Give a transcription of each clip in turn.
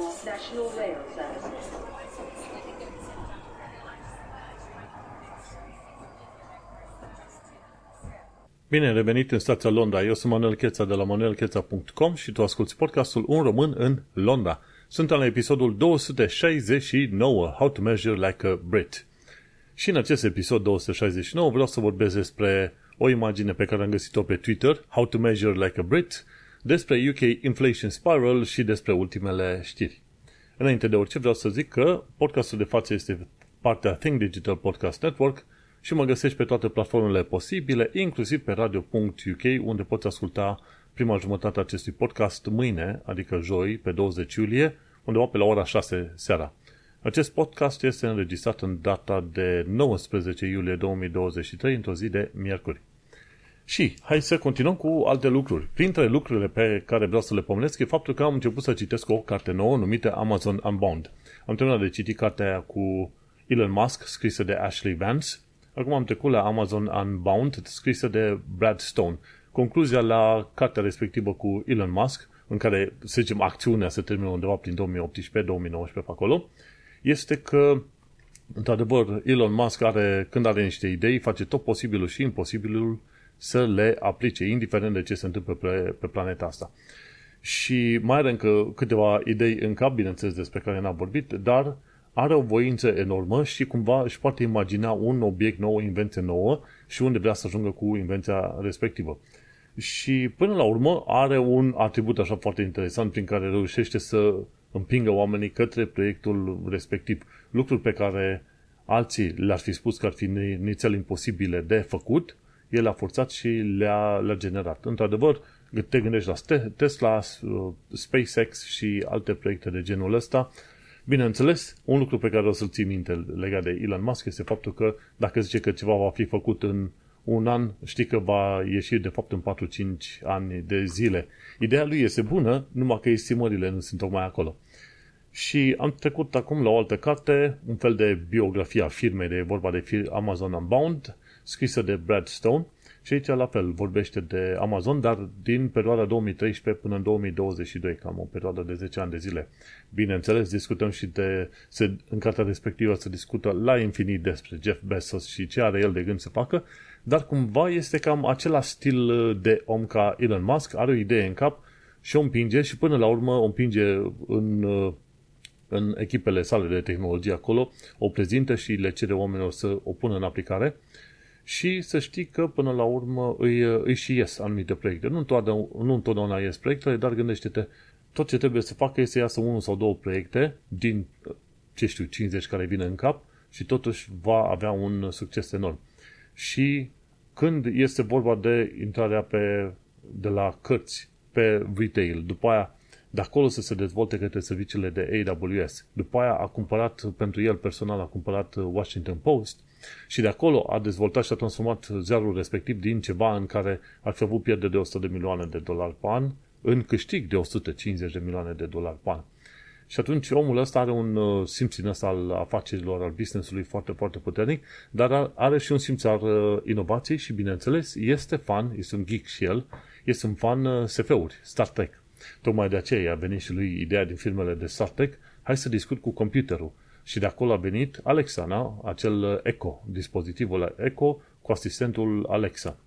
National Rail Services. Bine revenit în stația Londra. Eu sunt Manuel Cheța de la manuelcheța.com și tu asculti podcastul Un român în Londra. Suntem la episodul 269, How to Measure Like a Brit. Și în acest episod 269 vreau să vorbesc despre o imagine pe care am găsit-o pe Twitter, How to Measure Like a Brit, despre UK Inflation Spiral și despre ultimele știri. Înainte de orice vreau să zic că podcastul de față este partea Think Digital Podcast Network și mă găsești pe toate platformele posibile, inclusiv pe radio.uk, unde poți asculta prima jumătate a acestui podcast mâine, adică joi, pe 20 iulie, undeva pe la ora 6 seara. Acest podcast este înregistrat în data de 19 iulie 2023, într-o zi de miercuri. Și hai să continuăm cu alte lucruri. Printre lucrurile pe care vreau să le pomenesc e faptul că am început să citesc o carte nouă numită Amazon Unbound. Am terminat de citit cartea aia cu Elon Musk, scrisă de Ashley Vance. Acum am trecut la Amazon Unbound, scrisă de Brad Stone. Concluzia la cartea respectivă cu Elon Musk, în care, să zicem, acțiunea se termină undeva prin 2018-2019 pe acolo, este că într-adevăr, Elon Musk are, când are niște idei, face tot posibilul și imposibilul să le aplice, indiferent de ce se întâmplă pe, pe planeta asta. Și mai are încă câteva idei în cap, bineînțeles, despre care n-am vorbit, dar are o voință enormă și cumva își poate imagina un obiect nou, o invenție nouă și unde vrea să ajungă cu invenția respectivă. Și până la urmă are un atribut așa foarte interesant prin care reușește să împingă oamenii către proiectul respectiv. Lucruri pe care alții le-ar fi spus că ar fi nițel imposibile de făcut, el a forțat și le-a, le-a generat. Într-adevăr, te gândești la Tesla, uh, SpaceX și alte proiecte de genul ăsta. Bineînțeles, un lucru pe care o să-l ții minte legat de Elon Musk este faptul că dacă zice că ceva va fi făcut în un an, știi că va ieși de fapt în 4-5 ani de zile. Ideea lui este bună, numai că estimările nu sunt tocmai acolo. Și am trecut acum la o altă carte, un fel de biografie a firmei, de vorba de Amazon Unbound, scrisă de Brad Stone, și aici la fel vorbește de Amazon, dar din perioada 2013 până în 2022, cam o perioadă de 10 ani de zile. Bineînțeles, discutăm și de, se, în cartea respectivă se discută la infinit despre Jeff Bezos și ce are el de gând să facă, dar cumva este cam același stil de om ca Elon Musk, are o idee în cap și o împinge și până la urmă o împinge în, în echipele sale de tehnologie acolo, o prezintă și le cere oamenilor să o pună în aplicare și să știi că până la urmă îi, îi și ies anumite proiecte. Nu întotdeauna, nu întotdeauna ies proiectele, dar gândește-te, tot ce trebuie să facă este să iasă unul sau două proiecte din, ce știu, 50 care vine în cap și totuși va avea un succes enorm. Și când este vorba de intrarea pe, de la cărți pe retail, după aia de acolo să se dezvolte către serviciile de AWS. După aia a cumpărat pentru el personal, a cumpărat Washington Post și de acolo a dezvoltat și a transformat ziarul respectiv din ceva în care ar fi avut pierde de 100 de milioane de dolari pe an în câștig de 150 de milioane de dolari pe an. Și atunci omul ăsta are un uh, simț din ăsta al afacerilor, al business-ului foarte, foarte puternic, dar are și un simț al uh, inovației și, bineînțeles, este fan, este un geek și el, este un fan uh, SF-uri, Star Trek. Tocmai de aceea a venit și lui ideea din filmele de Star Trek, hai să discut cu computerul. Și de acolo a venit Alexana, acel Echo, dispozitivul Echo cu asistentul Alexa.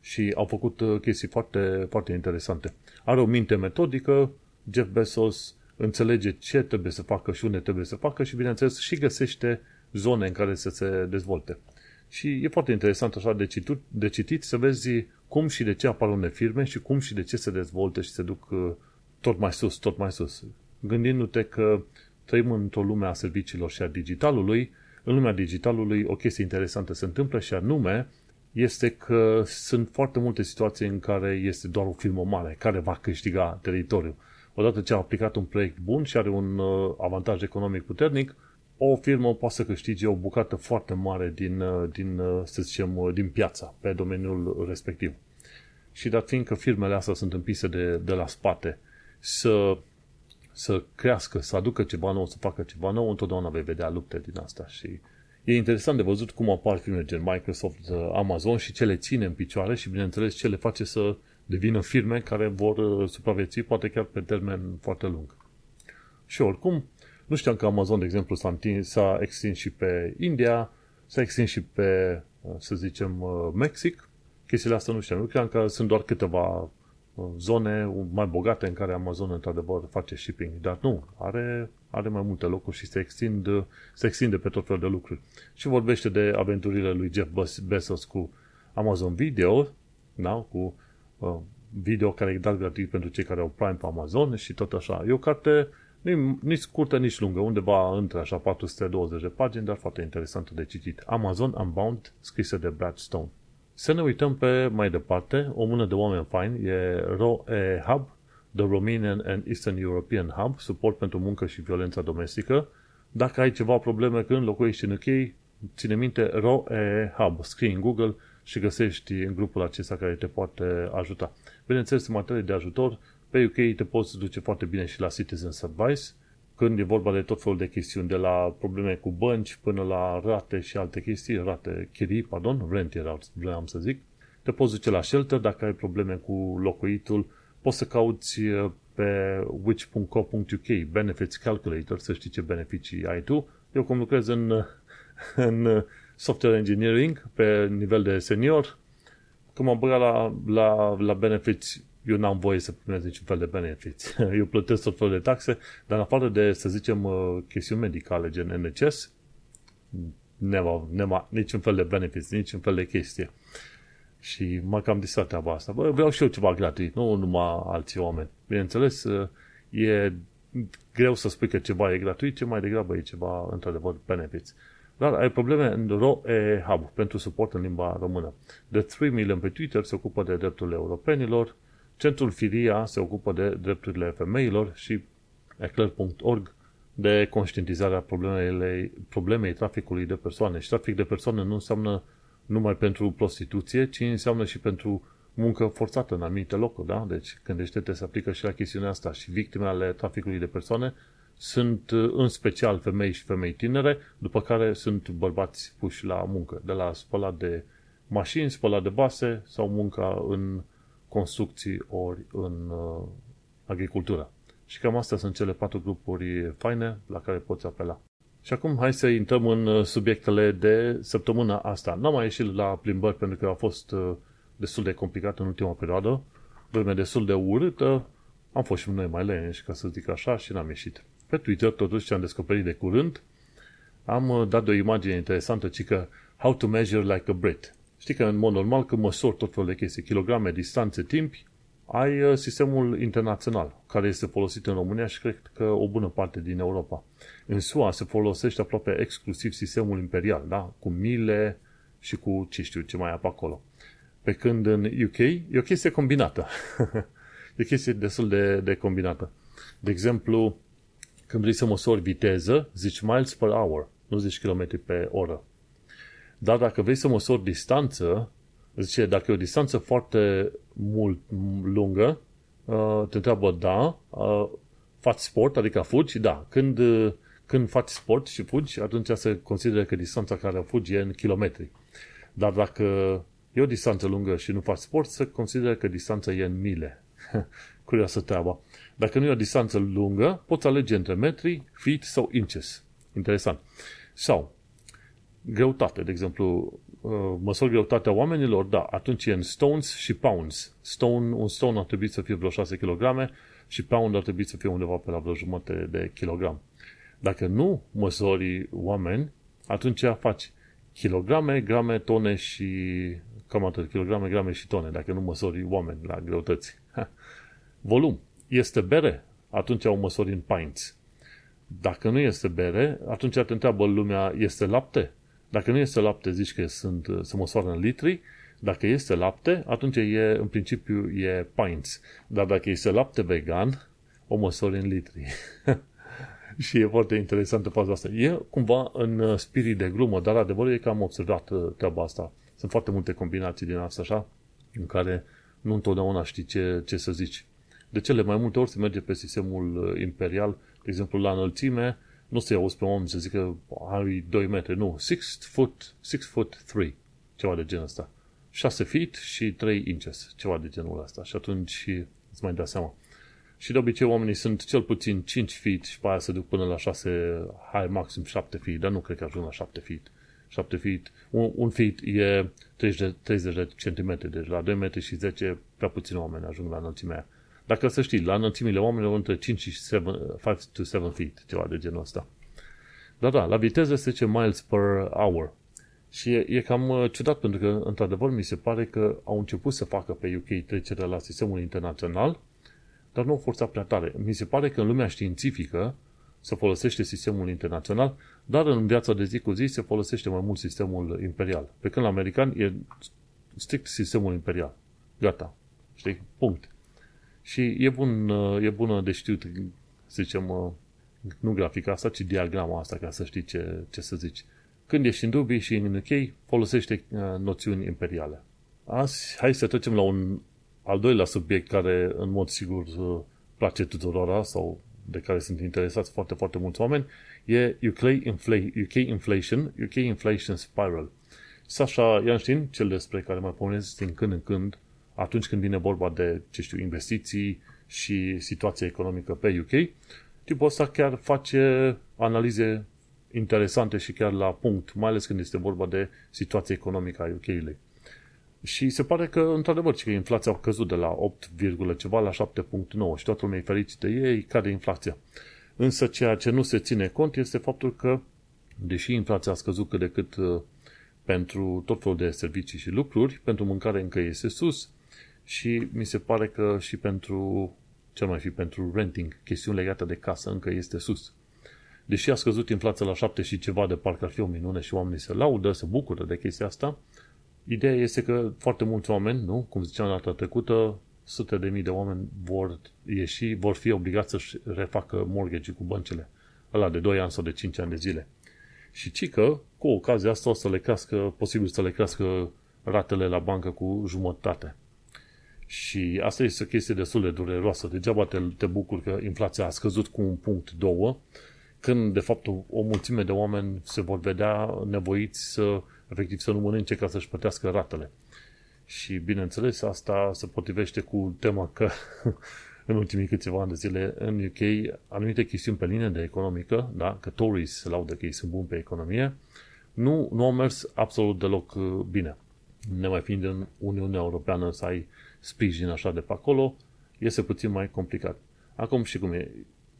Și au făcut chestii foarte, foarte interesante. Are o minte metodică, Jeff Bezos înțelege ce trebuie să facă și unde trebuie să facă și, bineînțeles, și găsește zone în care să se dezvolte. Și e foarte interesant așa de citit, de citit să vezi cum și de ce apar unele firme și cum și de ce se dezvoltă și se duc uh, tot mai sus, tot mai sus. Gândindu-te că trăim într-o lume a serviciilor și a digitalului, în lumea digitalului o chestie interesantă se întâmplă și anume este că sunt foarte multe situații în care este doar o firmă mare care va câștiga teritoriul odată ce a aplicat un proiect bun și are un uh, avantaj economic puternic, o firmă poate să câștige o bucată foarte mare din, uh, din uh, să zicem, din piața pe domeniul respectiv. Și dat fiind că firmele astea sunt împise de, de la spate să, să crească, să aducă ceva nou, să facă ceva nou, întotdeauna vei vedea lupte din asta și e interesant de văzut cum apar firme gen Microsoft, Amazon și ce le ține în picioare și bineînțeles ce le face să devină firme care vor uh, supraviețui poate chiar pe termen foarte lung. Și oricum, nu știam că Amazon, de exemplu, s-a, întins, s-a extins și pe India, s-a extins și pe, să zicem, Mexic. Chestiile astea nu știam. Eu cream că sunt doar câteva zone mai bogate în care Amazon într-adevăr face shipping, dar nu, are, are mai multe locuri și se, extind, se extinde pe tot felul de lucruri. Și vorbește de aventurile lui Jeff Bezos cu Amazon Video, da? cu uh, video care e dat gratuit pentru cei care au Prime pe Amazon și tot așa. E o carte nici scurtă, nici lungă, undeva între așa 420 de pagini, dar foarte interesantă de citit. Amazon Unbound, scrisă de Brad Stone. Să ne uităm pe mai departe, o mână de oameni faini, e ROE Hub, The Romanian and Eastern European Hub, suport pentru muncă și violența domestică. Dacă ai ceva probleme când locuiești în UK, ține minte ROE Hub, scrii în Google și găsești în grupul acesta care te poate ajuta. Bineînțeles, în materie de ajutor, pe UK te poți duce foarte bine și la Citizens Advice, când e vorba de tot felul de chestiuni, de la probleme cu bănci până la rate și alte chestii, rate, chirii, pardon, rent era, vreau să zic, te poți duce la shelter dacă ai probleme cu locuitul, poți să cauți uh, pe which.co.uk Benefits Calculator să știi ce beneficii ai tu. Eu cum lucrez în, în software engineering pe nivel de senior, când m-am băgat la, la, la benefits eu n-am voie să primesc niciun fel de benefiți. Eu plătesc tot felul de taxe, dar în afară de, să zicem, uh, chestiuni medicale, gen NHS, nema, nema, niciun fel de benefiți, niciun fel de chestie. Și m-a cam distrat treaba asta. Bă, vreau și eu ceva gratuit, nu numai alții oameni. Bineînțeles, uh, e greu să spui că ceva e gratuit, ce mai degrabă e ceva, într-adevăr, benefiți. Dar ai probleme în ROE Hub pentru suport în limba română. De 3 Million pe Twitter se ocupă de drepturile europenilor, Centrul Firia se ocupă de drepturile femeilor și eclair.org de conștientizarea problemei, problemei traficului de persoane. Și trafic de persoane nu înseamnă numai pentru prostituție, ci înseamnă și pentru muncă forțată în anumite locuri, da? Deci când te se aplică și la chestiunea asta și victimele ale traficului de persoane sunt în special femei și femei tinere, după care sunt bărbați puși la muncă, de la spălat de mașini, spălat de base sau munca în construcții ori în uh, agricultură. Și cam astea sunt cele patru grupuri faine la care poți apela. Și acum hai să intrăm în uh, subiectele de săptămâna asta. N-am mai ieșit la plimbări pentru că a fost uh, destul de complicat în ultima perioadă, vreme destul de urâtă, am fost și noi mai leneși, ca să zic așa, și n-am ieșit. Pe Twitter, totuși, ce am descoperit de curând, am uh, dat de o imagine interesantă, ci că How to measure like a Brit. Știi că în mod normal când măsori tot felul de chestii, kilograme, distanțe, timpi, ai uh, sistemul internațional, care este folosit în România și cred că o bună parte din Europa. În SUA se folosește aproape exclusiv sistemul imperial, da? cu mile și cu ce știu ce mai apă acolo. Pe când în UK e o chestie combinată. e o chestie destul de, de combinată. De exemplu, când vrei să măsori viteză, zici miles per hour, nu zici km pe oră. Dar dacă vrei să măsori distanță, zice, dacă e o distanță foarte mult lungă, uh, te întreabă, da, uh, faci sport, adică fugi? Da. Când, uh, când faci sport și fugi, atunci se consideră că distanța care fugi e în kilometri. Dar dacă e o distanță lungă și nu faci sport, se consideră că distanța e în mile. Curioasă treaba. Dacă nu e o distanță lungă, poți alege între metri, feet sau inches. Interesant. Sau, greutate, de exemplu, uh, măsori greutatea oamenilor, da, atunci e în stones și pounds. Stone, un stone ar trebui să fie vreo 6 kg și pound ar trebui să fie undeva pe la vreo jumătate de kilogram. Dacă nu măsori oameni, atunci faci kilograme, grame, tone și cam atât, kilograme, grame și tone, dacă nu măsori oameni la greutăți. Volum. Este bere? Atunci au măsori în pints. Dacă nu este bere, atunci te întreabă lumea, este lapte? Dacă nu este lapte, zici că sunt, se măsoară în litri. Dacă este lapte, atunci e, în principiu e pints. Dar dacă este lapte vegan, o măsori în litri. și e foarte interesantă faza asta. E cumva în spirit de glumă, dar adevărul e că am observat uh, treaba asta. Sunt foarte multe combinații din asta așa, în care nu întotdeauna știi ce, ce să zici. De cele mai multe ori se merge pe sistemul uh, imperial, de exemplu la înălțime, nu se auzi pe om să zică are 2 metri, nu, 6 foot, 6 foot 3, ceva de genul ăsta. 6 feet și 3 inches, ceva de genul ăsta. Și atunci îți mai dai seama. Și de obicei oamenii sunt cel puțin 5 feet și pe aia se duc până la 6, hai maxim 7 feet, dar nu cred că ajung la 7 feet. 7 feet. Un, un feet e 30 de, 30 de centimetri, deci la 2 metri și 10 prea puțini oameni ajung la înălțimea aia. Dacă să știi, la înălțimile oamenilor între 5 și 7, 5 to 7 feet, ceva de genul ăsta. Dar da, la viteză se zice miles per hour. Și e, e cam uh, ciudat pentru că, într-adevăr, mi se pare că au început să facă pe UK trecerea la sistemul internațional, dar nu au forțat prea tare. Mi se pare că în lumea științifică se folosește sistemul internațional, dar în viața de zi cu zi se folosește mai mult sistemul imperial. Pe când la american e strict sistemul imperial. Gata. Știi? Punct. Și e, bun, uh, e bună de știut, să zicem, uh, nu grafica asta, ci diagrama asta, ca să știi ce, ce să zici. Când ești în dubii și în UK, folosește uh, noțiuni imperiale. Azi, hai să trecem la un al doilea subiect care, în mod sigur, place tuturora sau de care sunt interesați foarte, foarte mulți oameni, e UK, infl- UK Inflation, UK Inflation Spiral. Sasha Ianștin, cel despre care mai pomenesc din când în când, atunci când vine vorba de, ce știu, investiții și situația economică pe UK, tipul ăsta chiar face analize interesante și chiar la punct, mai ales când este vorba de situația economică a UK-ului. Și se pare că, într-adevăr, că inflația a căzut de la 8, ceva la 7.9 și toată lumea e fericită. Ei, cade inflația. Însă ceea ce nu se ține cont este faptul că, deși inflația a scăzut cât de cât uh, pentru tot felul de servicii și lucruri, pentru mâncare încă este sus și mi se pare că și pentru, cel mai fi pentru renting, chestiuni legate de casă încă este sus. Deși a scăzut inflația la 7 și ceva de parcă ar fi o minune și oamenii se laudă, se bucură de chestia asta, Ideea este că foarte mulți oameni, nu? Cum ziceam data trecută, sute de mii de oameni vor ieși, vor fi obligați să-și refacă mortgage cu băncile. Ăla de 2 ani sau de 5 ani de zile. Și ci că, cu ocazia asta, o să le crească, posibil să le crească ratele la bancă cu jumătate. Și asta este o chestie destul de dureroasă. Degeaba te, te bucur că inflația a scăzut cu un punct, două, când, de fapt, o, o mulțime de oameni se vor vedea nevoiți să efectiv să nu mănânce ca să-și plătească ratele. Și, bineînțeles, asta se potrivește cu tema că în ultimii câțiva ani de zile în UK anumite chestiuni pe linie de economică, da, că Tories se laudă că ei sunt buni pe economie, nu, nu au mers absolut deloc uh, bine. Nemai fiind în Uniunea Europeană să ai sprijin așa de pe acolo, este puțin mai complicat. Acum și cum e,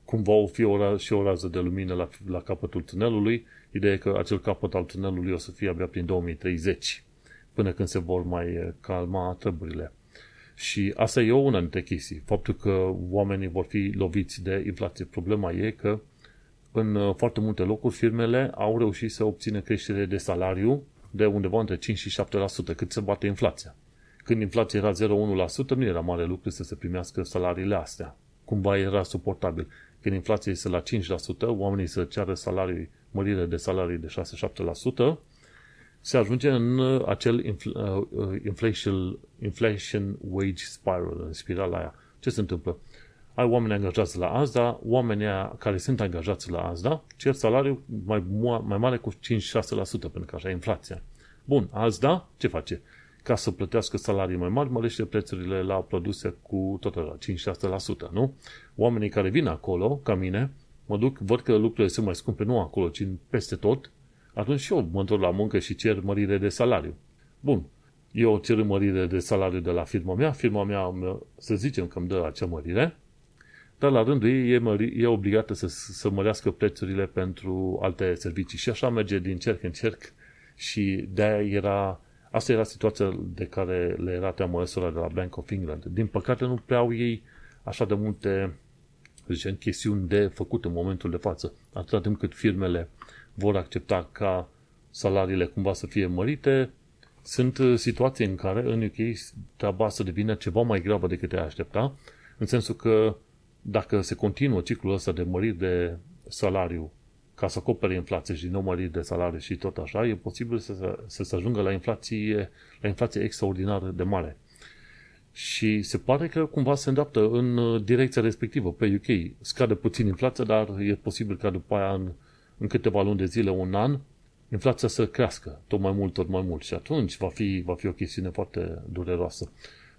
cumva o fi o, și o rază de lumină la, la capătul tunelului, Ideea e că acel capăt al tunelului o să fie abia prin 2030, până când se vor mai eh, calma treburile. Și asta e o una dintre chestii. Faptul că oamenii vor fi loviți de inflație. Problema e că în eh, foarte multe locuri firmele au reușit să obțină creștere de salariu de undeva între 5 și 7%, cât se bate inflația. Când inflația era 0,1%, nu era mare lucru să se primească salariile astea. Cumva era suportabil. Când inflația este la 5%, oamenii să ceară salarii mărire de salarii de 6-7%, se ajunge în acel infl- uh, uh, inflation, inflation wage spiral, în spirala aia. Ce se întâmplă? Ai oameni angajați la Asda, oamenii care sunt angajați la Asda cer salariu mai, mai mare cu 5-6% pentru că așa e inflația. Bun, Asda ce face? Ca să plătească salarii mai mari, mărește prețurile la produse cu tot la 5-6%, nu? Oamenii care vin acolo, ca mine, mă duc, văd că lucrurile sunt mai scumpe, nu acolo, ci peste tot, atunci și eu mă întorc la muncă și cer mărire de salariu. Bun, eu cer mărire de salariu de la firma mea, firma mea, să zicem că îmi dă acea mărire, dar la rândul ei e, mări, e obligată să, să mărească prețurile pentru alte servicii. Și așa merge din cerc în cerc și de-aia era, asta era situația de care le era teamă de la Bank of England. Din păcate nu prea au ei așa de multe zicem, chestiuni de făcut în momentul de față. Atâta timp cât firmele vor accepta ca salariile cumva să fie mărite, sunt uh, situații în care în UK treaba să devină ceva mai gravă decât te aștepta, în sensul că dacă se continuă ciclul ăsta de măriri de salariu ca să acopere inflație și din nou măriri de salariu și tot așa, e posibil să, se, să se ajungă la inflație, la inflație extraordinar de mare. Și se pare că cumva se îndreaptă în uh, direcția respectivă pe UK. Scade puțin inflația, dar e posibil ca după aia în, în câteva luni de zile, un an, inflația să crească tot mai mult, tot mai mult. Și atunci va fi, va fi o chestiune foarte dureroasă.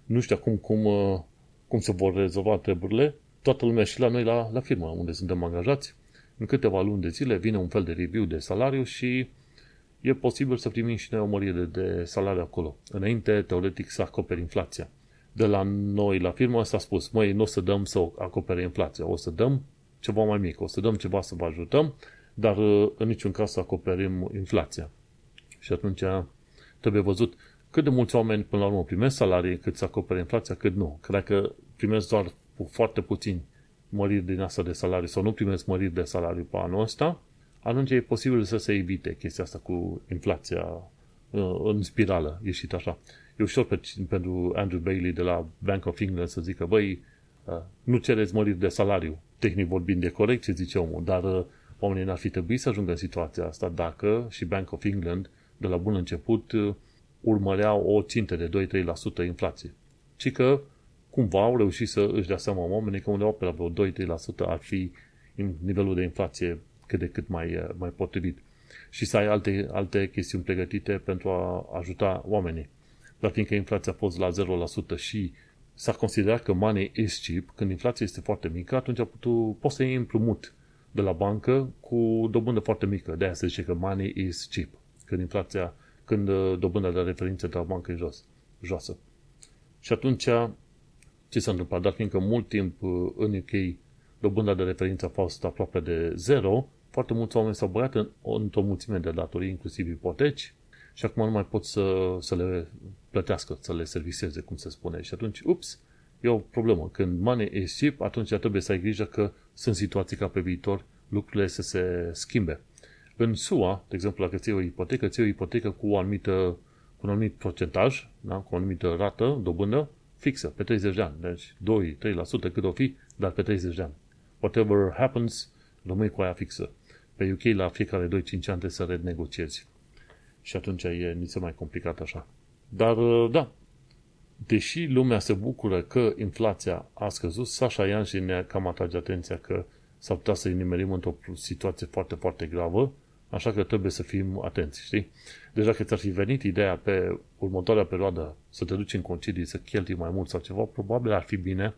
Nu știu acum cum, uh, cum se vor rezolva treburile, toată lumea și la noi la, la firmă, unde suntem angajați, în câteva luni de zile vine un fel de review de salariu și e posibil să primim și noi o mărire de salariu acolo. Înainte, teoretic, să acoperi inflația. De la noi la firmă s-a spus, măi, nu o să dăm să acopere inflația, o să dăm ceva mai mic, o să dăm ceva să vă ajutăm, dar uh, în niciun caz să acoperim inflația. Și atunci trebuie văzut cât de mulți oameni până la urmă primesc salarii cât să acopere inflația, cât nu. Cred că primesc doar foarte puțini măriri din asta de salariu sau nu primesc măriri de salariu pe anul ăsta, atunci e posibil să se evite chestia asta cu inflația uh, în spirală, ieșit așa. E ușor pe, pentru Andrew Bailey de la Bank of England să zică, băi, uh, nu cereți măriri de salariu. Tehnic vorbind e corect ce zice omul, dar uh, oamenii n-ar fi trebuit să ajungă în situația asta dacă și Bank of England de la bun început urmăreau o țintă de 2-3% inflație. Ci că cumva au reușit să își dea seama oamenii că undeva pe la vreo 2-3% ar fi nivelul de inflație cât de cât mai, mai potrivit. Și să ai alte, alte chestiuni pregătite pentru a ajuta oamenii. Dar fiindcă inflația a fost la 0% și s-a considerat că money is cheap, când inflația este foarte mică, atunci a putut, poți să iei împrumut de la bancă cu dobândă foarte mică. De aia se zice că money is cheap. Când inflația, când uh, dobânda de referință de la bancă e jos, joasă. Și atunci, ce s-a întâmplat? Dar fiindcă mult timp uh, în UK dobânda de referință a fost aproape de zero, foarte mulți oameni s-au băiat în, într-o mulțime de datorii, inclusiv ipoteci, și acum nu mai pot să, să le plătească, să le serviseze, cum se spune. Și atunci, ups, e o problemă. Când money is cheap, atunci trebuie să ai grijă că sunt situații ca pe viitor lucrurile să se schimbe. În SUA, de exemplu, dacă ții o ipotecă, ții o ipotecă cu, o anumită, cu un anumit procentaj, da? cu o anumită rată, dobândă, fixă, pe 30 de ani. Deci 2-3% cât o fi, dar pe 30 de ani. Whatever happens, rămâi cu aia fixă. Pe UK la fiecare 2-5 ani trebuie să renegociezi. Și atunci e nici mai complicat așa. Dar, da, deși lumea se bucură că inflația a scăzut, Sasha Ian și ne cam atrage atenția că s-ar putea să-i nimerim într-o situație foarte, foarte gravă, așa că trebuie să fim atenți, știi? Deci dacă ți-ar fi venit ideea pe următoarea perioadă să te duci în concedii, să cheltui mai mult sau ceva, probabil ar fi bine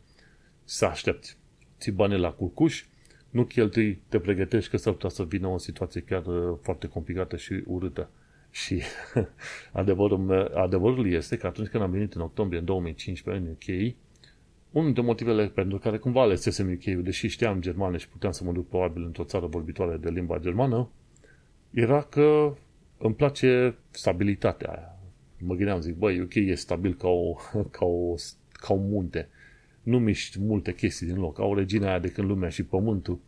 să aștepți. Ții bani la curcuș, nu cheltui, te pregătești că s-ar putea să vină o situație chiar uh, foarte complicată și urâtă. Și adevărul, adevărul este că atunci când am venit în octombrie 2015 în UK, unul dintre motivele pentru care cumva alesesem UK, deși știam germană și puteam să mă duc probabil într-o țară vorbitoare de limba germană, era că îmi place stabilitatea aia. Mă gândeam, zic, băi, UK e stabil ca, o, ca, o, ca un munte. Nu miști multe chestii din loc. Au regina aia de când lumea și pământul.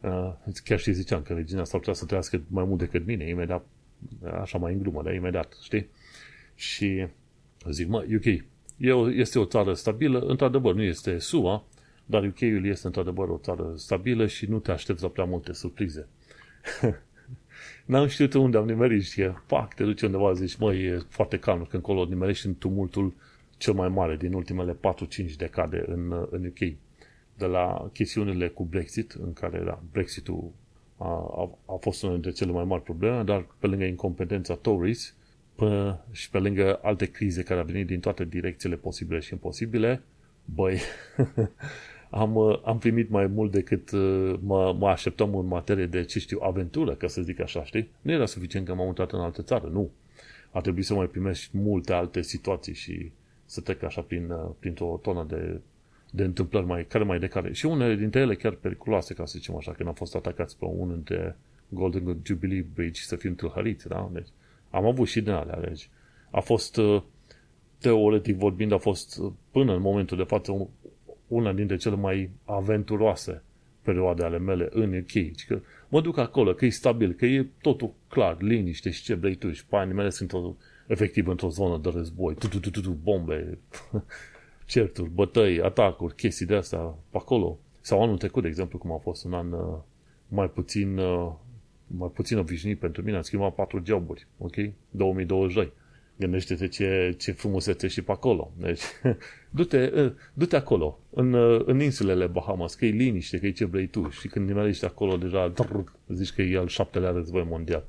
Uh, chiar și ziceam că regina s-ar putea să trăiască mai mult decât mine, imediat, așa mai în glumă, dar imediat, știi? Și zic, mă, UK, este o țară stabilă, într-adevăr nu este SUA, dar UK-ul este într-adevăr o țară stabilă și nu te aștepți la prea multe surprize. N-am știut unde am nimerit și pac, te duci undeva, zici, măi, e foarte calm, când acolo nimerești în tumultul cel mai mare din ultimele 4-5 decade în, în UK. De la chestiunile cu Brexit, în care da, Brexitul a, a, a fost una dintre cele mai mari probleme, dar pe lângă incompetența Tories, până și pe lângă alte crize care au venit din toate direcțiile posibile și imposibile, băi, am, am primit mai mult decât uh, mă, mă așteptam în materie de, ce știu, aventură, ca să zic așa, știi? Nu era suficient că m-am mutat în altă țară, nu. A trebuit să mai primești multe alte situații și să trec așa prin, uh, printr-o tonă de, de întâmplări mai, care mai de care. Și unele dintre ele chiar periculoase, ca să zicem așa, când am fost atacați pe unul dintre Golden Jubilee Bridge să fim tâlhăriți, da? Deci, am avut și din alea, deci. A fost, uh, teoretic vorbind, a fost până în momentul de față una dintre cele mai aventuroase perioade ale mele în UK. Că mă duc acolo, că e stabil, că e totul clar, liniște și ce vrei tu. Și panii mele sunt o, efectiv într-o zonă de război. Tu, tu, tu, tu, tu bombe, certuri, bătăi, atacuri, chestii de astea pe acolo. Sau anul trecut, de exemplu, cum a fost un an uh, mai puțin uh, mai puțin obișnuit pentru mine, am schimbat patru joburi, ok? 2022. Gândește-te ce, ce frumusețe și pe acolo. Deci, du-te, ă, du-te acolo, în, ă, în insulele Bahamas, că e liniște, că e ce vrei tu. Și când nimerești acolo, deja zici că e al șaptelea război mondial.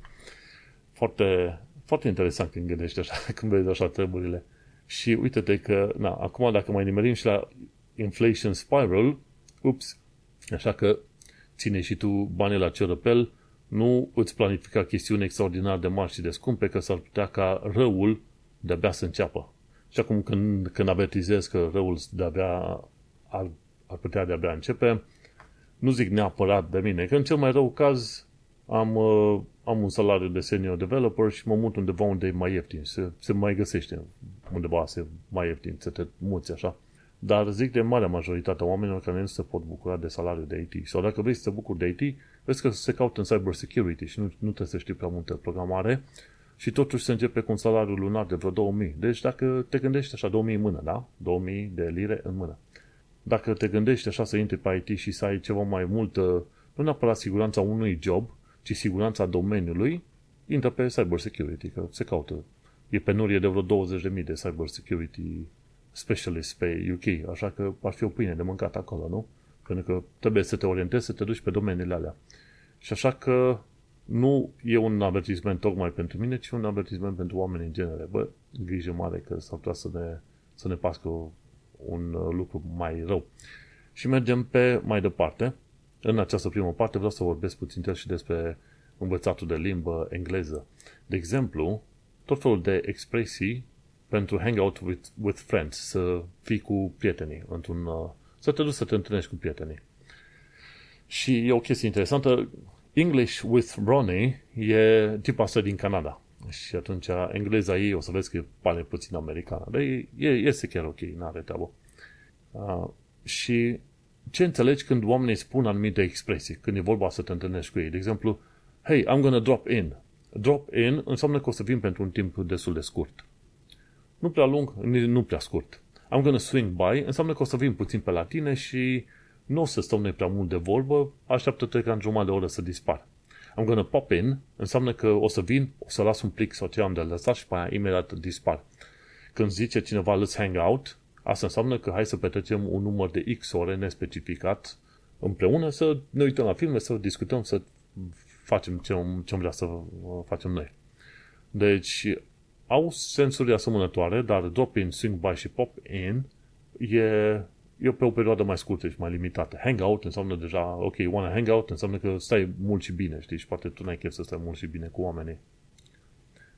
Foarte, foarte interesant când gândești așa, când vezi așa treburile. Și uite-te că, na, acum dacă mai nimerim și la inflation spiral, Ups! Așa că ține și tu banii la cerăpel, nu îți planifica chestiuni extraordinar de mari și de scumpe, că s-ar putea ca răul de-abia să înceapă. Și acum când, când avertizez că răul de-abia ar, ar putea de-abia începe, nu zic neapărat de mine, că în cel mai rău caz am, uh, am un salariu de senior developer și mă mut undeva unde e mai ieftin, se, se mai găsește undeva se mai ieftin, să te muți așa. Dar zic de marea majoritate a oamenilor care nu se pot bucura de salariul de IT. Sau dacă vrei să te bucuri de IT, vezi că se caută în cyber security și nu, nu trebuie să știi prea multe programare și totuși se începe cu un salariu lunar de vreo 2000. Deci dacă te gândești așa, 2000 în mână, da? 2000 de lire în mână. Dacă te gândești așa să intri pe IT și să ai ceva mai mult, nu neapărat siguranța unui job, ci siguranța domeniului, intră pe cyber security, că se caută. E penurie de vreo 20.000 de cyber security specialist pe UK, așa că ar fi o pâine de mâncat acolo, nu? Pentru că trebuie să te orientezi, să te duci pe domeniile alea. Și așa că nu e un avertisment tocmai pentru mine, ci un avertisment pentru oameni în genere. Bă, grijă mare că s-ar putea să ne, să ne pască un lucru mai rău. Și mergem pe mai departe. În această primă parte vreau să vorbesc puțin și despre învățatul de limbă engleză. De exemplu, tot felul de expresii pentru hangout with, with friends, să fii cu prietenii, într-un, uh, să te duci să te întâlnești cu prietenii. Și e o chestie interesantă, English with Ronnie e tipul asta din Canada. Și atunci engleza ei o să vezi că e pare puțin americană, dar e, e, este chiar ok, n-are treabă. Uh, și ce înțelegi când oamenii spun anumite expresii, când e vorba să te întâlnești cu ei. De exemplu, hey, I'm gonna drop in. Drop in înseamnă că o să vin pentru un timp destul de scurt. Nu prea lung, nu prea scurt. I'm gonna swing by înseamnă că o să vin puțin pe la tine și nu o să stăm noi prea mult de vorbă, așteaptă-te ca în jumătate de oră să dispar. I'm gonna pop in înseamnă că o să vin, o să las un plic sau ce am de lăsat și pe aia imediat dispar. Când zice cineva let's hang out, asta înseamnă că hai să petrecem un număr de X ore nespecificat împreună, să ne uităm la filme, să discutăm, să facem ce, ce am vrea să facem noi. Deci, au sensuri asemănătoare, dar drop-in, swing by și pop-in e, e pe o perioadă mai scurtă și mai limitată. Hangout înseamnă deja, ok, wanna hangout înseamnă că stai mult și bine, știi, și poate tu n-ai chef să stai mult și bine cu oamenii.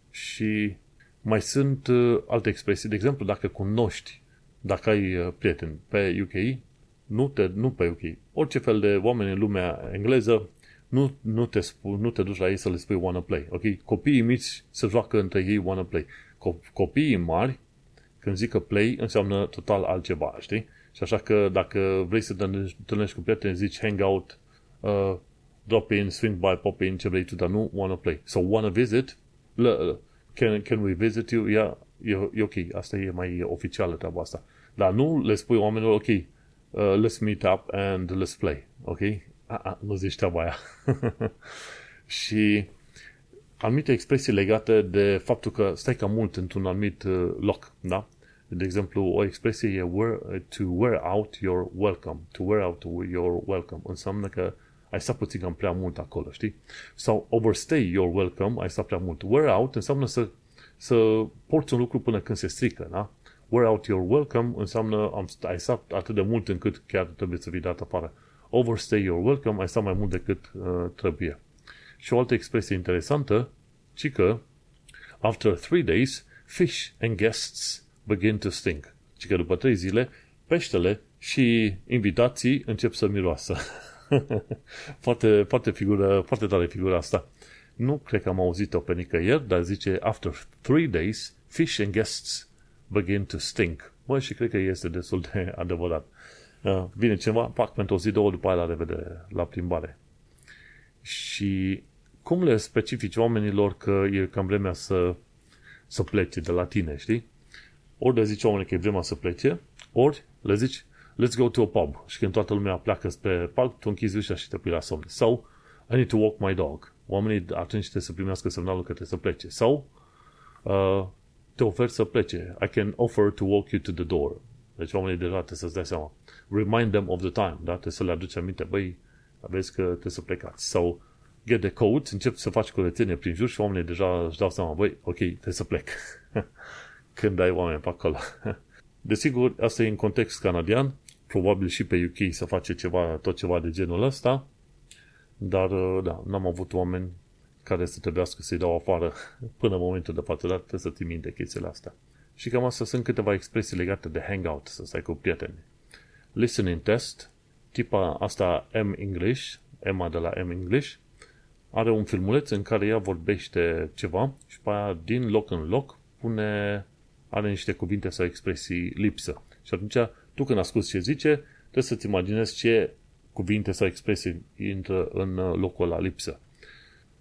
Și mai sunt uh, alte expresii, de exemplu, dacă cunoști, dacă ai uh, prieteni pe UK, nu, te, nu pe UK, orice fel de oameni în lumea engleză, nu, nu, te, spu, nu te duci la ei să le spui wanna play. Ok? Copiii mici se joacă între ei wanna play. Copiii mari, când zică play, înseamnă total altceva, știi? Și așa că dacă vrei să te întâlnești cu prieteni, zici hangout, uh, drop in, swing by, pop in, ce vrei tu, dar nu wanna play. So wanna visit, can, can we visit you? Yeah, e, e ok, asta e mai oficială treaba asta. Dar nu le spui oamenilor, ok, uh, let's meet up and let's play, ok? A, a, nu zici treaba aia. și anumite expresii legate de faptul că stai cam mult într-un anumit uh, loc, da? De exemplu, o expresie e wear, to wear out your welcome. To wear out your welcome. Înseamnă că ai stat puțin cam prea mult acolo, știi? Sau overstay your welcome, ai stat prea mult. Wear out înseamnă să, să porți un lucru până când se strică, da? Wear out your welcome înseamnă am, ai stat atât de mult încât chiar trebuie să fii dat afară overstay your welcome, ai stat mai mult decât uh, trebuie. Și o altă expresie interesantă, ci că after three days, fish and guests begin to stink. Și că după trei zile, peștele și invitații încep să miroasă. foarte, foarte, figură, foarte tare figura asta. Nu cred că am auzit-o pe nicăieri, dar zice after three days, fish and guests begin to stink. Bă, și cred că este destul de adevărat. Vine cineva, pac, pentru o zi, două, după aia la revedere, la plimbare. Și cum le specifici oamenilor că e cam vremea să, să plece de la tine, știi? Ori le zici oamenii că e vremea să plece, ori le zici, let's go to a pub. Și când toată lumea pleacă pe pub, tu închizi ușa și te pui la somn. Sau, I need to walk my dog. Oamenii atunci trebuie să primească semnalul că trebuie să plece. Sau, uh, te ofer să plece. I can offer to walk you to the door. Deci oamenii deja trebuie să-ți dea seama. Remind them of the time, da? Trebuie să le aduci aminte. Băi, aveți că trebuie să plecați. Sau get the code, încep să faci curățenie prin jur și oamenii deja își dau seama, băi, ok, trebuie să plec. Când ai oameni pe acolo. Desigur, asta e în context canadian. probabil și pe UK să face ceva, tot ceva de genul ăsta, dar da, n-am avut oameni care să trebuiască să-i dau afară până în momentul de față, dar trebuie să ții minte chestiile astea. Și cam asta sunt câteva expresii legate de hangout, să stai cu prieteni. Listening test, tipa asta M English, Emma de la M English, are un filmuleț în care ea vorbește ceva și pe aia din loc în loc pune, are niște cuvinte sau expresii lipsă. Și atunci, tu când asculti ce zice, trebuie să-ți imaginezi ce cuvinte sau expresii intră în locul ăla lipsă.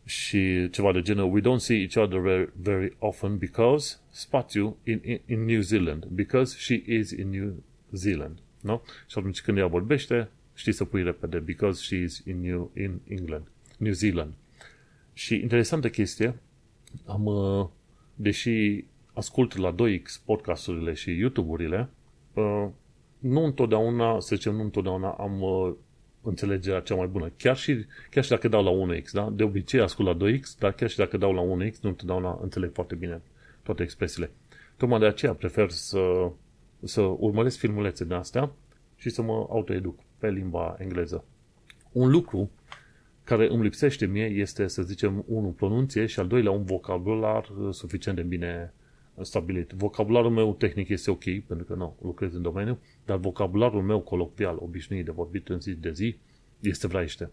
Și ceva de genul, we don't see each other very, very often because, spațiu, in, in, in New Zealand, because she is in New Zealand. No? Și atunci când ea vorbește, știi să pui repede, because she is in New, in England, New Zealand. Și interesantă chestie, am, uh, deși ascult la 2X podcasturile și YouTube-urile, uh, nu întotdeauna, să zicem, nu întotdeauna am uh, înțelegerea cea mai bună. Chiar și, chiar și dacă dau la 1X, da? De obicei ascult la 2X, dar chiar și dacă dau la 1X, nu întotdeauna înțeleg foarte bine toate expresiile. Tocmai de aceea prefer să, să urmăresc filmulețe de astea și să mă autoeduc pe limba engleză. Un lucru care îmi lipsește mie este, să zicem, unul, pronunție și al doilea, un vocabular suficient de bine stabilit. Vocabularul meu tehnic este ok, pentru că nu, lucrez în domeniu, dar vocabularul meu colocvial, obișnuit de vorbit în zi de zi, este vraiște.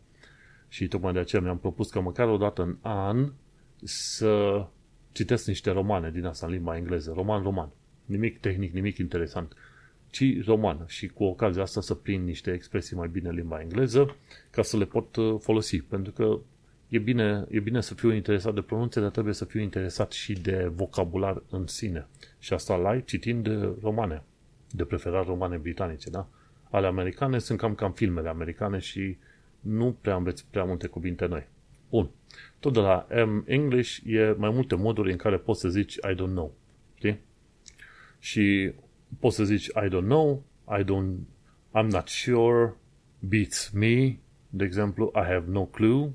Și tocmai de aceea mi-am propus că măcar o dată în an să citesc niște romane din asta în limba engleză, roman-roman. Nimic tehnic, nimic interesant, ci roman. Și cu ocazia asta să prind niște expresii mai bine în limba engleză ca să le pot uh, folosi. Pentru că e bine, e bine să fiu interesat de pronunție, dar trebuie să fiu interesat și de vocabular în sine. Și asta la citind de romane, de preferat romane britanice, da? Ale americane sunt cam cam filmele americane și nu prea înveți prea multe cuvinte noi. Bun. Tot de la M English e mai multe moduri în care poți să zici I don't know. Știi? Și poți să zici I don't know, I don't, I'm not sure, beats me, de exemplu, I have no clue,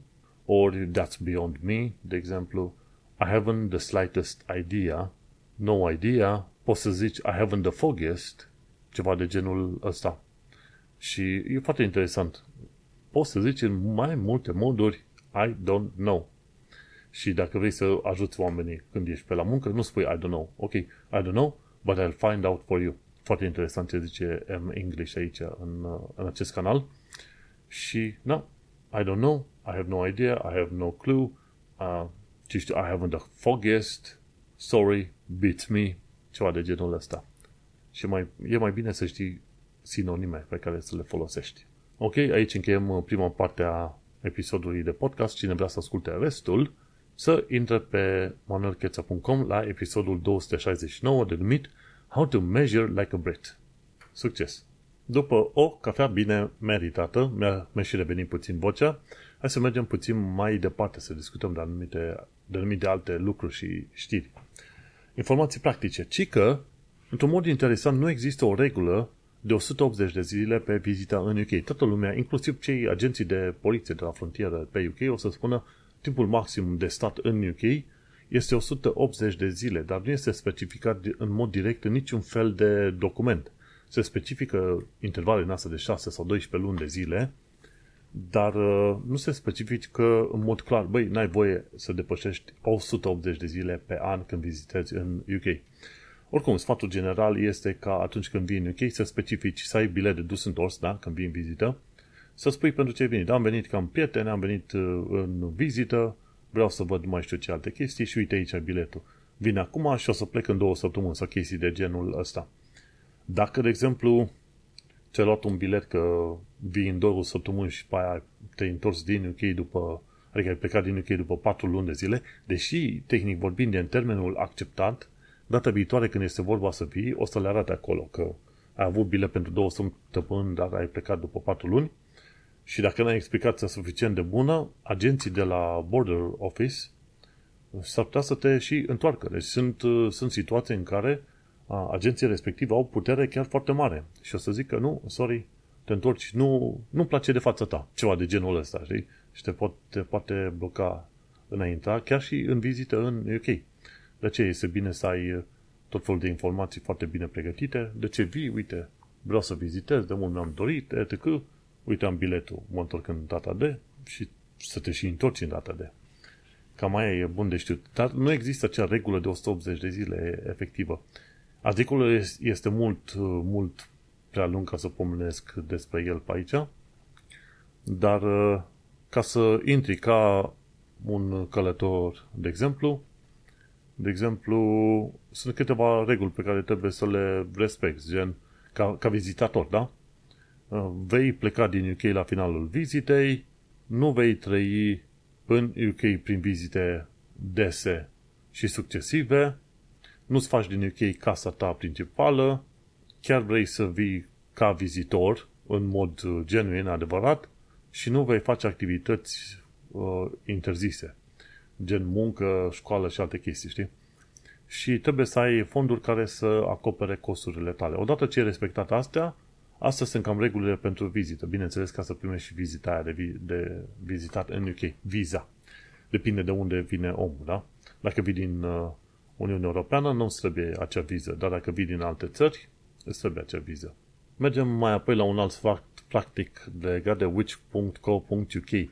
or that's beyond me, de exemplu, I haven't the slightest idea, no idea, poți să zici I haven't the foggiest, ceva de genul ăsta. Și e foarte interesant. Poți să zici în mai multe moduri I don't know. Și dacă vrei să ajuți oamenii când ești pe la muncă, nu spui I don't know. Ok, I don't know, but I'll find out for you. Foarte interesant ce zice M English aici în, în acest canal. Și, na, I don't know, I have no idea, I have no clue, uh, ce știu, I haven't the foggiest, sorry, beats me, ceva de genul ăsta. Și mai, e mai bine să știi sinonime pe care să le folosești. Ok, aici încheiem uh, prima parte a episodului de podcast. Cine vrea să asculte restul, să intre pe manuelcheța.com la episodul 269 denumit How to Measure Like a Brit. Succes! După o cafea bine meritată, mi-a, mi-a și revenit puțin vocea, hai să mergem puțin mai departe să discutăm de anumite, de anumite alte lucruri și știri. Informații practice. Ci că, într-un mod interesant, nu există o regulă de 180 de zile pe vizita în UK. Toată lumea, inclusiv cei agenții de poliție de la frontieră pe UK, o să spună timpul maxim de stat în UK este 180 de zile, dar nu este specificat în mod direct în niciun fel de document. Se specifică intervale în astea de 6 sau 12 luni de zile, dar uh, nu se specifică în mod clar, băi, n-ai voie să depășești 180 de zile pe an când vizitezi în UK. Oricum, sfatul general este ca atunci când vii în UK să specifici, să ai bilet de dus întors, da, când vii în vizită, să spui pentru ce ai venit. Da, am venit ca în prieten, am venit uh, în vizită, vreau să văd mai știu ce alte chestii și uite aici biletul. Vin acum și o să plec în două săptămâni sau chestii de genul ăsta. Dacă, de exemplu, ți-ai luat un bilet că vii în două săptămâni și pe aia te-ai întors din UK după, adică ai plecat din UK după patru luni de zile, deși, tehnic vorbind, în termenul acceptat, data viitoare când este vorba să vii, o să le arate acolo că ai avut bilet pentru două săptămâni, dar ai plecat după patru luni și dacă n-ai explicația suficient de bună, agenții de la Border Office s-ar putea să te și întoarcă. Deci sunt, sunt situații în care agenții respective au putere chiar foarte mare. Și o să zic că nu, sorry, te întorci, nu, nu-mi place de fața ta. Ceva de genul ăsta, știi? Și te, pot, te poate bloca înaintea, chiar și în vizită în UK. De ce este bine să ai tot felul de informații foarte bine pregătite? De ce vii? Uite, vreau să vizitez, de mult mi-am dorit, etc. Uite, am biletul, mă întorc în data de și să te și întorci în data de. Cam aia e bun de știut. Dar nu există acea regulă de 180 de zile efectivă. Articolul este mult, mult prea lung ca să pomenesc despre el pe aici, dar ca să intri ca un călător, de exemplu, de exemplu, sunt câteva reguli pe care trebuie să le respecti, gen ca, ca vizitator, da? Vei pleca din UK la finalul vizitei, nu vei trăi în UK prin vizite dese și succesive, nu-ți faci din UK casa ta principală, chiar vrei să vii ca vizitor în mod genuin, adevărat, și nu vei face activități uh, interzise, gen muncă, școală și alte chestii, știi? Și trebuie să ai fonduri care să acopere costurile tale. Odată ce ai respectat astea, astea sunt cam regulile pentru vizită. Bineînțeles, ca să primești și vizita aia de, vi- de vizitat în UK, viza. Depinde de unde vine omul, da? Dacă vii din uh, Uniunea Europeană, nu îți trebuie acea viză, dar dacă vii din alte țări, îți trebuie acea viză. Mergem mai apoi la un alt fapt practic legat de which.co.uk.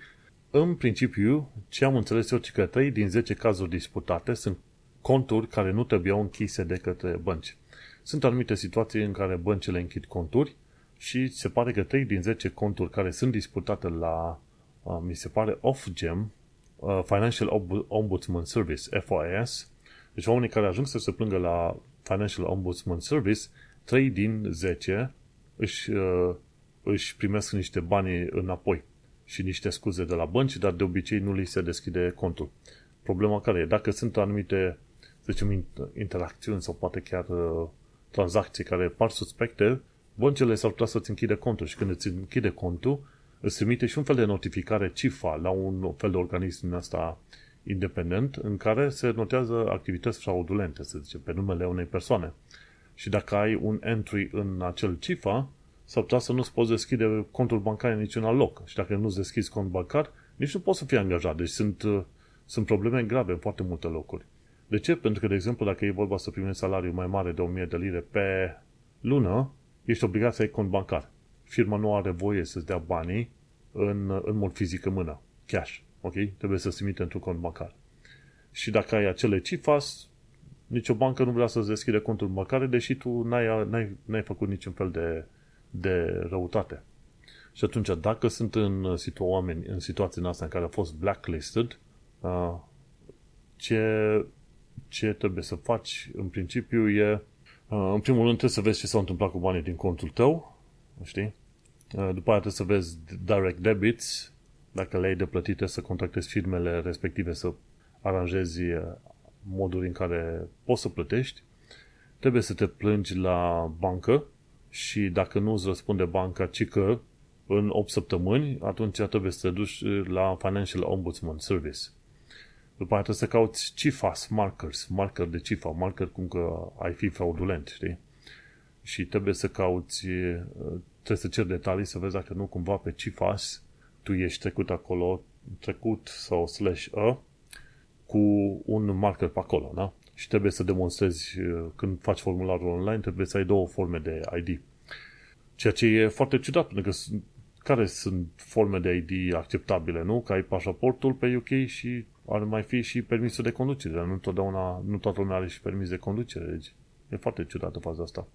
În principiu, ce am înțeles eu, că 3 din 10 cazuri disputate sunt conturi care nu trebuiau închise de către bănci. Sunt anumite situații în care băncile închid conturi și se pare că 3 din 10 conturi care sunt disputate la, uh, mi se pare, Ofgem, uh, Financial Ombudsman Service, FOIS, deci oamenii care ajung să se plângă la Financial Ombudsman Service, 3 din 10 își, uh, își primesc niște bani înapoi și niște scuze de la bănci, dar de obicei nu li se deschide contul. Problema care e? Dacă sunt anumite, să zicem, interacțiuni sau poate chiar uh, tranzacții care par suspecte, băncile s-ar putea să-ți închide contul și când îți închide contul, îți trimite și un fel de notificare CIFA la un fel de organism ăsta independent în care se notează activități fraudulente, să zicem, pe numele unei persoane. Și dacă ai un entry în acel CIFA, s-ar putea să nu-ți poți deschide contul bancar în niciun alt loc. Și dacă nu-ți deschizi cont bancar, nici nu poți să fii angajat. Deci sunt, uh, sunt probleme grave în foarte multe locuri. De ce? Pentru că, de exemplu, dacă e vorba să primești salariu mai mare de 1000 de lire pe lună, ești obligat să ai cont bancar. Firma nu are voie să-ți dea banii în, în mod fizic în mână, cash. Ok? Trebuie să-ți trimite într-un cont bancar. Și dacă ai acele CIFAS, nicio bancă nu vrea să-ți deschide contul bancare, deși tu n-ai, n-ai, n-ai făcut niciun fel de de răutate. Și atunci, dacă sunt în, situ- oameni în situația noastră în care a fost blacklisted, uh, ce, ce trebuie să faci, în principiu, e, uh, în primul rând, trebuie să vezi ce s-a întâmplat cu banii din contul tău, știi? Uh, după aia trebuie să vezi direct debits, dacă le ai de plătite, să contactezi firmele respective să aranjezi moduri în care poți să plătești. Trebuie să te plângi la bancă și dacă nu îți răspunde banca, ci că în 8 săptămâni, atunci trebuie să te duci la Financial Ombudsman Service. După aceea trebuie să cauți CIFAS markers, marker de CIFA, marker cum că ai fi fraudulent, știi? Și trebuie să cauți, trebuie să ceri detalii să vezi dacă nu cumva pe CIFAS tu ești trecut acolo, trecut sau slash a, cu un marker pe acolo, da? și trebuie să demonstrezi uh, când faci formularul online, trebuie să ai două forme de ID. Ceea ce e foarte ciudat, pentru că care sunt forme de ID acceptabile, nu? Că ai pașaportul pe UK și ar mai fi și permisul de conducere, dar nu, totdeauna, nu toată lumea are și permis de conducere, deci e foarte ciudată faza asta.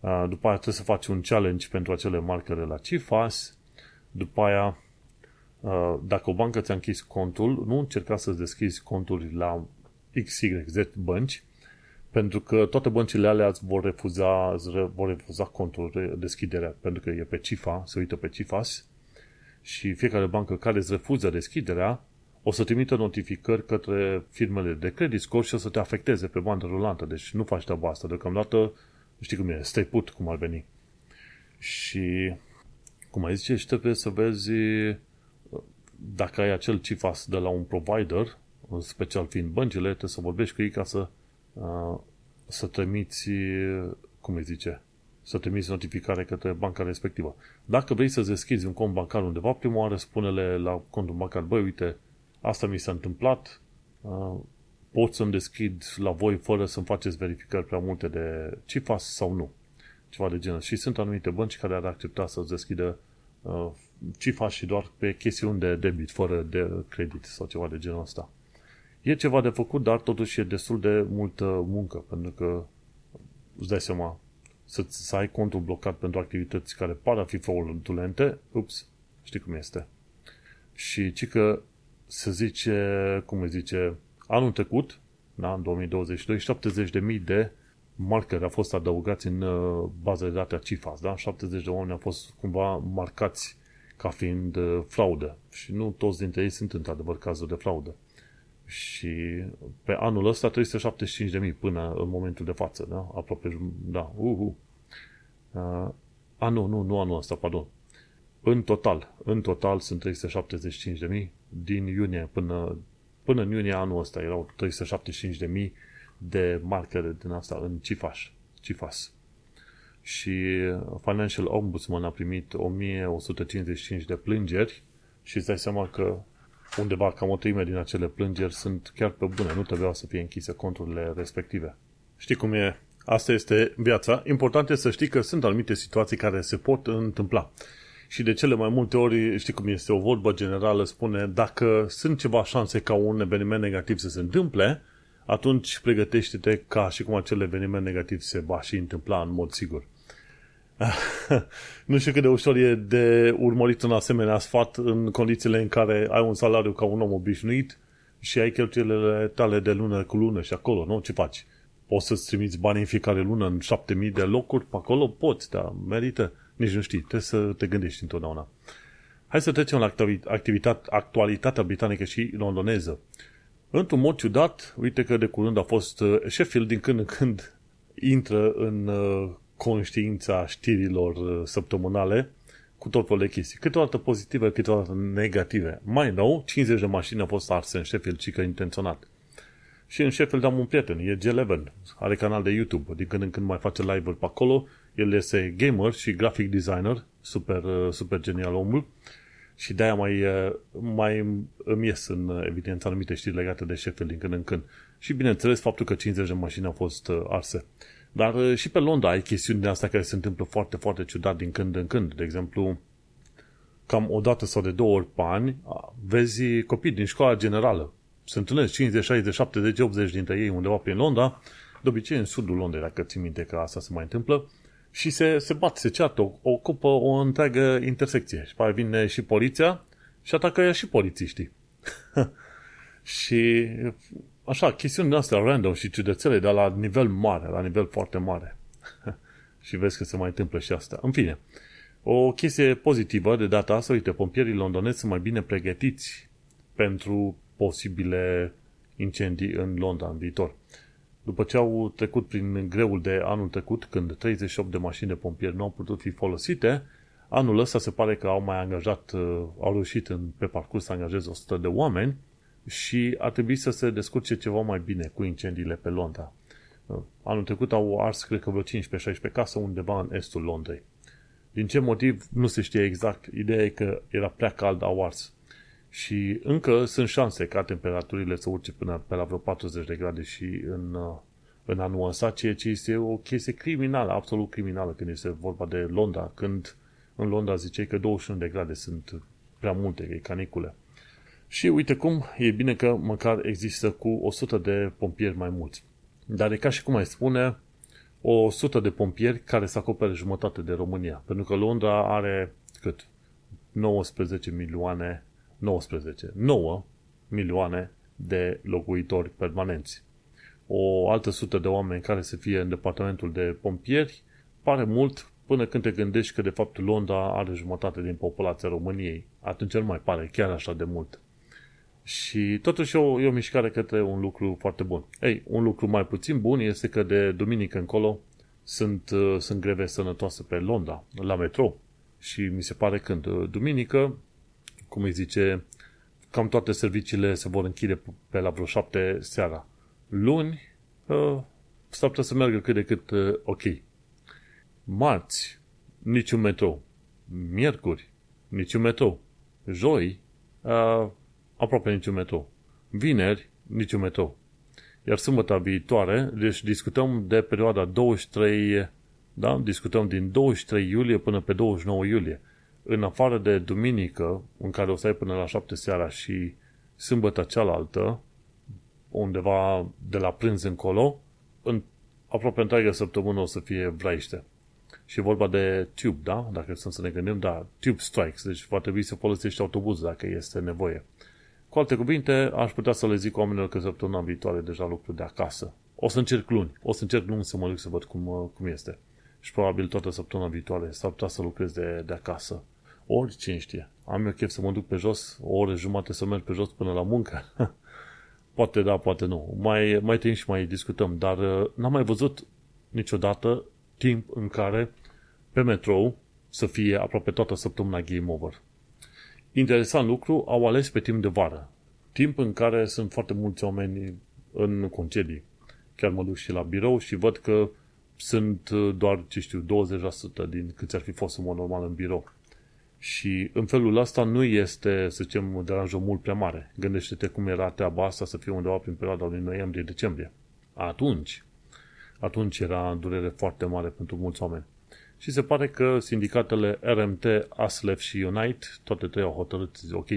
Uh, după aia trebuie să faci un challenge pentru acele marcare la CIFAS, după aia uh, dacă o bancă ți-a închis contul, nu încerca să-ți deschizi conturi la XYZ bănci, pentru că toate băncile alea îți vor refuza, îți vor refuza contul de deschiderea, pentru că e pe CIFA, se uită pe CIFAS și fiecare bancă care îți refuză deschiderea o să trimită notificări către firmele de credit score și o să te afecteze pe bandă rulantă. Deci nu faci treaba asta. Deocamdată, știi cum e, stai put, cum ar veni. Și, cum ai zice, și trebuie să vezi dacă ai acel CIFAS de la un provider în special fiind băncile, trebuie să vorbești cu ei ca să, uh, să trimiți, cum îi zice, să trimiți notificare către banca respectivă. Dacă vrei să-ți deschizi un cont bancar undeva, prima oară spune-le la contul bancar, băi, uite, asta mi s-a întâmplat, uh, pot să-mi deschid la voi fără să-mi faceți verificări prea multe de CIFAS sau nu. ceva de genul. Și sunt anumite bănci care ar accepta să-ți deschidă uh, cifra și doar pe chestiuni de debit, fără de credit sau ceva de genul ăsta. E ceva de făcut, dar totuși e destul de multă muncă, pentru că îți dai seama, să, să ai contul blocat pentru activități care par a fi fraudulente, ups, știi cum este. Și ci că se zice, cum îi zice, anul trecut, da, în 2022, 70.000 de marcări au fost adăugați în uh, baza de date a CIFAS, da? 70 de oameni au fost cumva marcați ca fiind uh, fraudă și nu toți dintre ei sunt într-adevăr cazuri de fraudă. Și pe anul ăsta 375.000 până în momentul de față, da? Aproape, da, uhu. Uh, a, nu, nu, nu anul ăsta, pardon. În total, în total sunt 375.000 din iunie până, până în iunie anul ăsta erau 375.000 de markere din asta în CIFAS. CIFAS. Și Financial Ombudsman a primit 1155 de plângeri și îți dai seama că undeva cam o treime din acele plângeri sunt chiar pe bune, nu trebuiau să fie închise conturile respective. Știi cum e? Asta este viața. Important este să știi că sunt anumite situații care se pot întâmpla. Și de cele mai multe ori, știi cum este, o vorbă generală spune, dacă sunt ceva șanse ca un eveniment negativ să se întâmple, atunci pregătește-te ca și cum acel eveniment negativ se va și întâmpla în mod sigur. nu știu cât de ușor e de urmărit un asemenea sfat în condițiile în care ai un salariu ca un om obișnuit și ai cheltuielile tale de lună cu lună și acolo, nu? Ce faci? Poți să-ți trimiți bani în fiecare lună în 7000 de locuri pe acolo? Poți, dar merită. Nici nu știi, trebuie să te gândești întotdeauna. Hai să trecem la activitate, actualitatea britanică și londoneză. Într-un mod ciudat, uite că de curând a fost uh, Sheffield din când în când intră în uh, conștiința știrilor uh, săptămânale cu tot felul de chestii. Câteodată pozitive, câteodată negative. Mai nou, 50 de mașini au fost arse în Sheffield, și că intenționat. Și în Sheffield am un prieten, e G11, are canal de YouTube, din când în când mai face live-uri pe acolo, el este gamer și graphic designer, super, super genial omul, și de-aia mai, mai îmi ies în evidență anumite știri legate de Sheffield din când în când. Și bineînțeles faptul că 50 de mașini au fost arse. Dar uh, și pe Londra ai chestiuni de astea care se întâmplă foarte, foarte ciudat din când în când. De exemplu, cam o dată sau de două ori pe ani, vezi copii din școala generală. Se întâlnesc 50, 60, 70, 80 dintre ei undeva prin Londra, de obicei în sudul Londrei, dacă ții minte că asta se mai întâmplă, și se, se bat, se ceartă, ocupă o întreagă intersecție. Și apoi vine și poliția și atacă ea și polițiștii. și așa, chestiuni de astea random și ciudățele, dar la nivel mare, la nivel foarte mare. și vezi că se mai întâmplă și asta. În fine, o chestie pozitivă de data asta, uite, pompierii londonezi sunt mai bine pregătiți pentru posibile incendii în Londra în viitor. După ce au trecut prin greul de anul trecut, când 38 de mașini de pompieri nu au putut fi folosite, anul ăsta se pare că au mai angajat, uh, au reușit în, pe parcurs să angajeze 100 de oameni și ar trebui să se descurce ceva mai bine cu incendiile pe Londra. Anul trecut au ars, cred că vreo 15-16 case undeva în estul Londrei. Din ce motiv nu se știe exact. Ideea e că era prea cald, au ars. Și încă sunt șanse ca temperaturile să urce până pe la vreo 40 de grade și în, în anul ăsta, ceea ce este o chestie criminală, absolut criminală când este vorba de Londra, când în Londra ziceai că 21 de grade sunt prea multe, e canicule. Și uite cum, e bine că măcar există cu 100 de pompieri mai mulți. Dar e ca și cum ai spune, o 100 de pompieri care să acopere jumătate de România. Pentru că Londra are cât? 19 milioane, 19, 9 milioane de locuitori permanenți. O altă sută de oameni care să fie în departamentul de pompieri pare mult până când te gândești că de fapt Londra are jumătate din populația României. Atunci nu mai pare chiar așa de mult. Și totuși e o, e o mișcare către un lucru foarte bun. Ei, un lucru mai puțin bun este că de duminică încolo sunt, uh, sunt greve sănătoase pe Londra, la metro. Și mi se pare când uh, duminică, cum îi zice, cam toate serviciile se vor închide pe la vreo șapte seara. Luni, uh, s-ar putea să meargă cât de cât uh, ok. Marți, niciun metrou. Miercuri, niciun metrou. Joi, uh, aproape niciun metrou. Vineri, niciun metrou. Iar sâmbătă viitoare, deci discutăm de perioada 23 Da? Discutăm din 23 iulie până pe 29 iulie. În afară de duminică, în care o să ai până la 7 seara și sâmbătă cealaltă, undeva de la prânz încolo, în aproape întreaga săptămână o să fie vraiște. Și e vorba de tube, da? Dacă sunt să ne gândim, da, tube strikes, deci va trebui să folosești autobuz dacă este nevoie. Cu alte cuvinte, aș putea să le zic oamenilor că săptămâna viitoare deja lucru de acasă. O să încerc luni, o să încerc luni să mă duc să văd cum, cum este. Și probabil toată săptămâna viitoare s-ar putea să lucrez de, de acasă. Ori cine știe. Am eu chef să mă duc pe jos, o oră jumate să merg pe jos până la muncă. poate da, poate nu. Mai, mai timp și mai discutăm, dar uh, n-am mai văzut niciodată timp în care pe metrou să fie aproape toată săptămâna game over. Interesant lucru, au ales pe timp de vară. Timp în care sunt foarte mulți oameni în concedii. Chiar mă duc și la birou și văd că sunt uh, doar, ce știu, 20% din câți ar fi fost în mod normal în birou. Și în felul ăsta nu este, să zicem, deranjul mult prea mare. Gândește-te cum era treaba asta să fie undeva prin perioada lui noiembrie-decembrie. Atunci, atunci era durere foarte mare pentru mulți oameni. Și se pare că sindicatele RMT, ASLEF și Unite, toate trei au hotărât, zic, ok,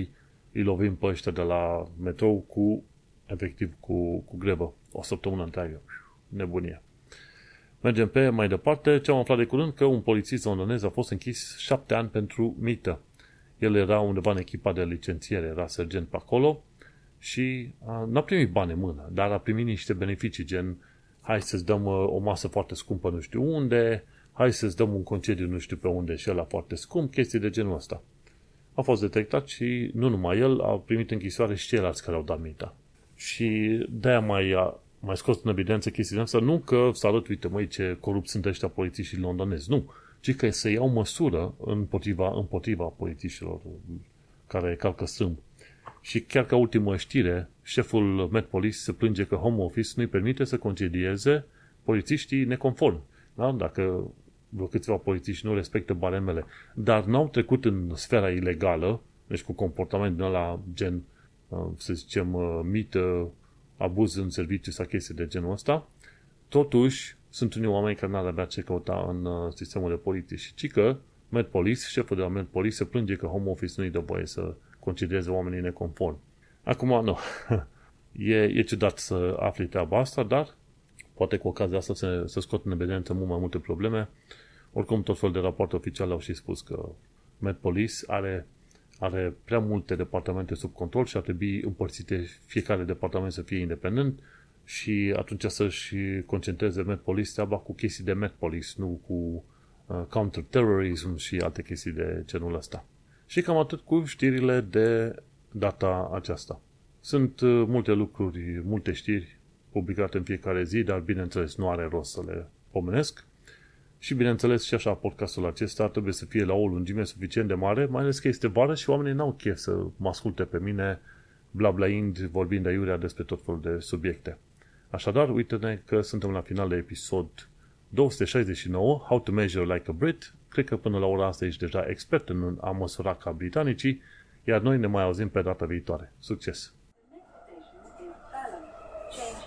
îi lovim pe ăștia de la metrou cu, efectiv, cu, cu grevă. O săptămână întreagă. Nebunie. Mergem pe mai departe. Ce am aflat de curând? Că un polițist londonez a fost închis șapte ani pentru mită. El era undeva în echipa de licențiere, era sergent pe acolo și n-a primit bani în mână, dar a primit niște beneficii, gen hai să-ți dăm o masă foarte scumpă nu știu unde, hai să-ți dăm un concediu nu știu pe unde și ăla foarte scump, chestii de genul ăsta. A fost detectat și nu numai el, a primit închisoare și ceilalți care au dat mita. Și de-aia mai mai scos în evidență chestiile astea, nu că să arăt, uite, măi, ce corupți sunt ăștia polițiștii londonezi, nu, ci că să iau măsură împotriva, împotriva polițiștilor care calcă strâmb. Și chiar ca ultimă știre, șeful Met Police se plânge că Home Office nu-i permite să concedieze polițiștii neconform. Da? Dacă vreo câțiva polițiști nu respectă baremele, dar n-au trecut în sfera ilegală, deci cu comportament din ăla gen, uh, să zicem, uh, mită, abuz în serviciu sau chestii de genul ăsta, totuși sunt unii oameni care n-ar avea ce căuta în uh, sistemul de politici. Ci că Med Police, șeful de la Med Police, se plânge că Home Office nu-i dă voie să concedieze oamenii neconform. Acum, nu. e, e ciudat să afli treaba asta, dar poate cu ocazia asta să, să scot în evidență mult mai multe probleme. Oricum, tot fel de rapoarte oficiale au și spus că Med Police are are prea multe departamente sub control și ar trebui împărțite fiecare departament să fie independent și atunci să-și concentreze MedPolice treaba cu chestii de MedPolice, nu cu uh, counter-terrorism și alte chestii de genul ăsta. Și cam atât cu știrile de data aceasta. Sunt uh, multe lucruri, multe știri publicate în fiecare zi, dar bineînțeles nu are rost să le pomenesc. Și bineînțeles și așa podcastul acesta trebuie să fie la o lungime suficient de mare, mai ales că este vară și oamenii n-au chef să mă asculte pe mine blablaind, vorbind de iurea despre tot felul de subiecte. Așadar, uite-ne că suntem la final de episod 269, How to Measure Like a Brit. Cred că până la ora asta ești deja expert în a măsura ca britanicii, iar noi ne mai auzim pe data viitoare. Succes! Change here for